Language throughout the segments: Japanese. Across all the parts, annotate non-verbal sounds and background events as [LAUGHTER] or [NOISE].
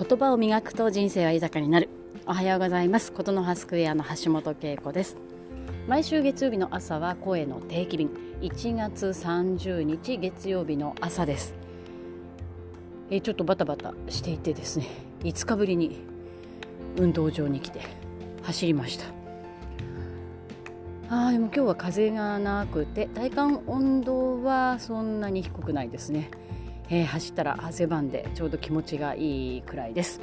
言葉を磨くと人生は豊かになる。おはようございます。ことの葉スクエアの橋本恵子です。毎週月曜日の朝は声の定期便。1月30日月曜日の朝です。えちょっとバタバタしていてですね。5日ぶりに運動場に来て走りました。あでも今日は風がなくて体感温度はそんなに低くないですね。えー、走ったら汗ばんでちょうど気持ちがいいくらいです。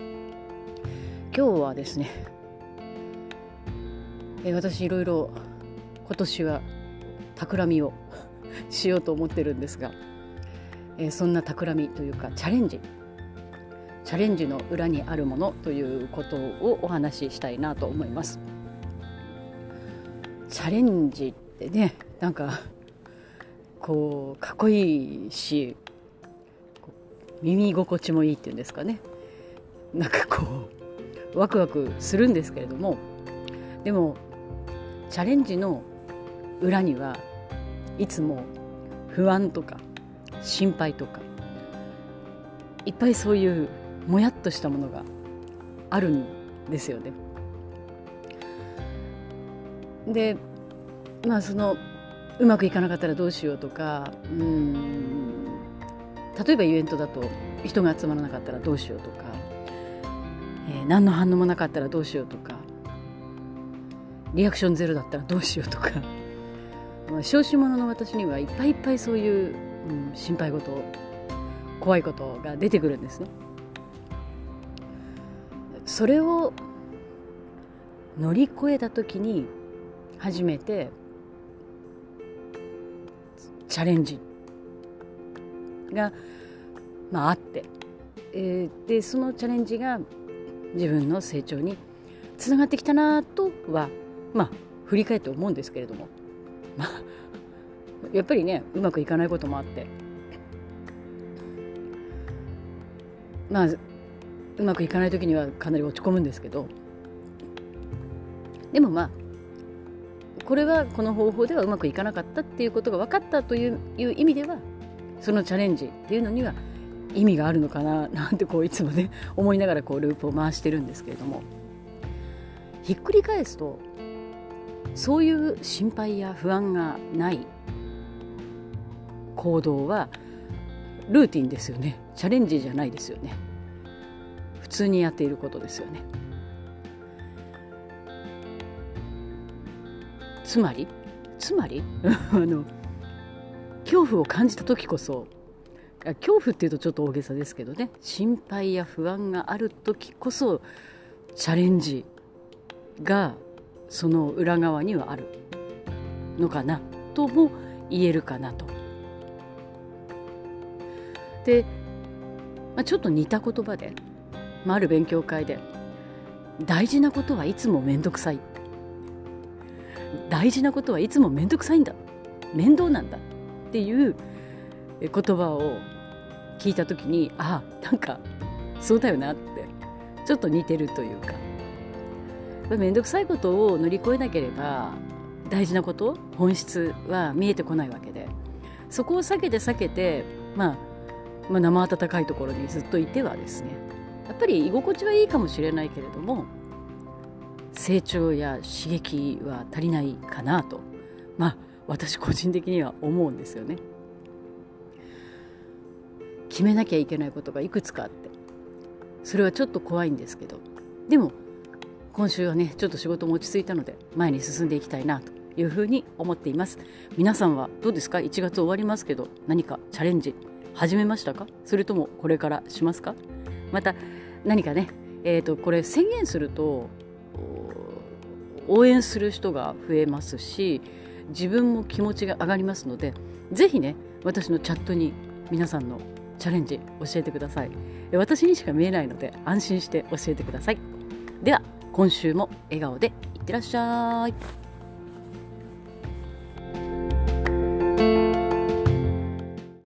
今日はですね、えー、私いろいろ今年は企みを [LAUGHS] しようと思ってるんですが、えー、そんな企みというかチャレンジ。チャレンジの裏にあるものということをお話ししたいなと思います。チャレンジってねなんかこうかっこいいし耳心地もいいっていうんですかねなんかこうワクワクするんですけれどもでもチャレンジの裏にはいつも不安とか心配とかいっぱいそういうもやっとしたものがあるんですよね。でまあそのうまくいかなかったらどうしようとかうん例えばイベントだと人が集まらなかったらどうしようとか、えー、何の反応もなかったらどうしようとかリアクションゼロだったらどうしようとか、[LAUGHS] まあ、小子者の私にはいっぱいいっぱいそういう、うん、心配事怖いことが出てくるんですね。それを乗り越えた時に初めてチャレンジが、まあ、あって、えー、でそのチャレンジが自分の成長につながってきたなとはまあ振り返って思うんですけれども、まあ、やっぱりねうまくいかないこともあって。まあうまくいかない時にはかなり落ち込むんですけど。でもまあこれはこの方法ではうまくいかなかったっていうことが分かったという意味ではそのチャレンジっていうのには意味があるのかななんてこういつもね [LAUGHS] 思いながらこうループを回してるんですけれども。ひっくり返すとそういう心配や不安がない行動はルーティンですよね。チャレンジじゃないですよね。普通にやっていることですよね。つまりつまり [LAUGHS] あの恐怖を感じた時こそ恐怖っていうとちょっと大げさですけどね。心配や不安がある時こそチャレンジがその裏側にはあるのかなとも言えるかなと。で、まあ、ちょっと似た言葉で、まあ、ある勉強会で大事なことはいつも面倒くさい。大事なことはいつも面倒くさいんだ。面倒なんだ。っていう言葉を聞いた時にあなんかそうだよなってちょっと似てるというか。面倒くさいことを乗り越えなければ大事なこと本質は見えてこないわけで。そこを避けて避けて、まあ、まあ生温かいところにずっといてはですねやっぱり居心地はいいかもしれないけれども成長や刺激は足りないかなと。まあ私個人的には思うんですよね。決めなきゃいけないことがいくつかあって。それはちょっと怖いんですけど。でも今週はねちょっと仕事も落ち着いたので前に進んでいきたいなというふうに思っています。皆さんはどうですか？1月終わりますけど何かチャレンジ始めましたか？それともこれからしますか？また何かねえーとこれ宣言すると応援する人が増えますし自分も気持ちが上がりますのでぜひね私のチャットに皆さんのチャレンジ教えてください。私にしか見えないので安心して教えてください。では今週も笑顔でいってらっしゃい。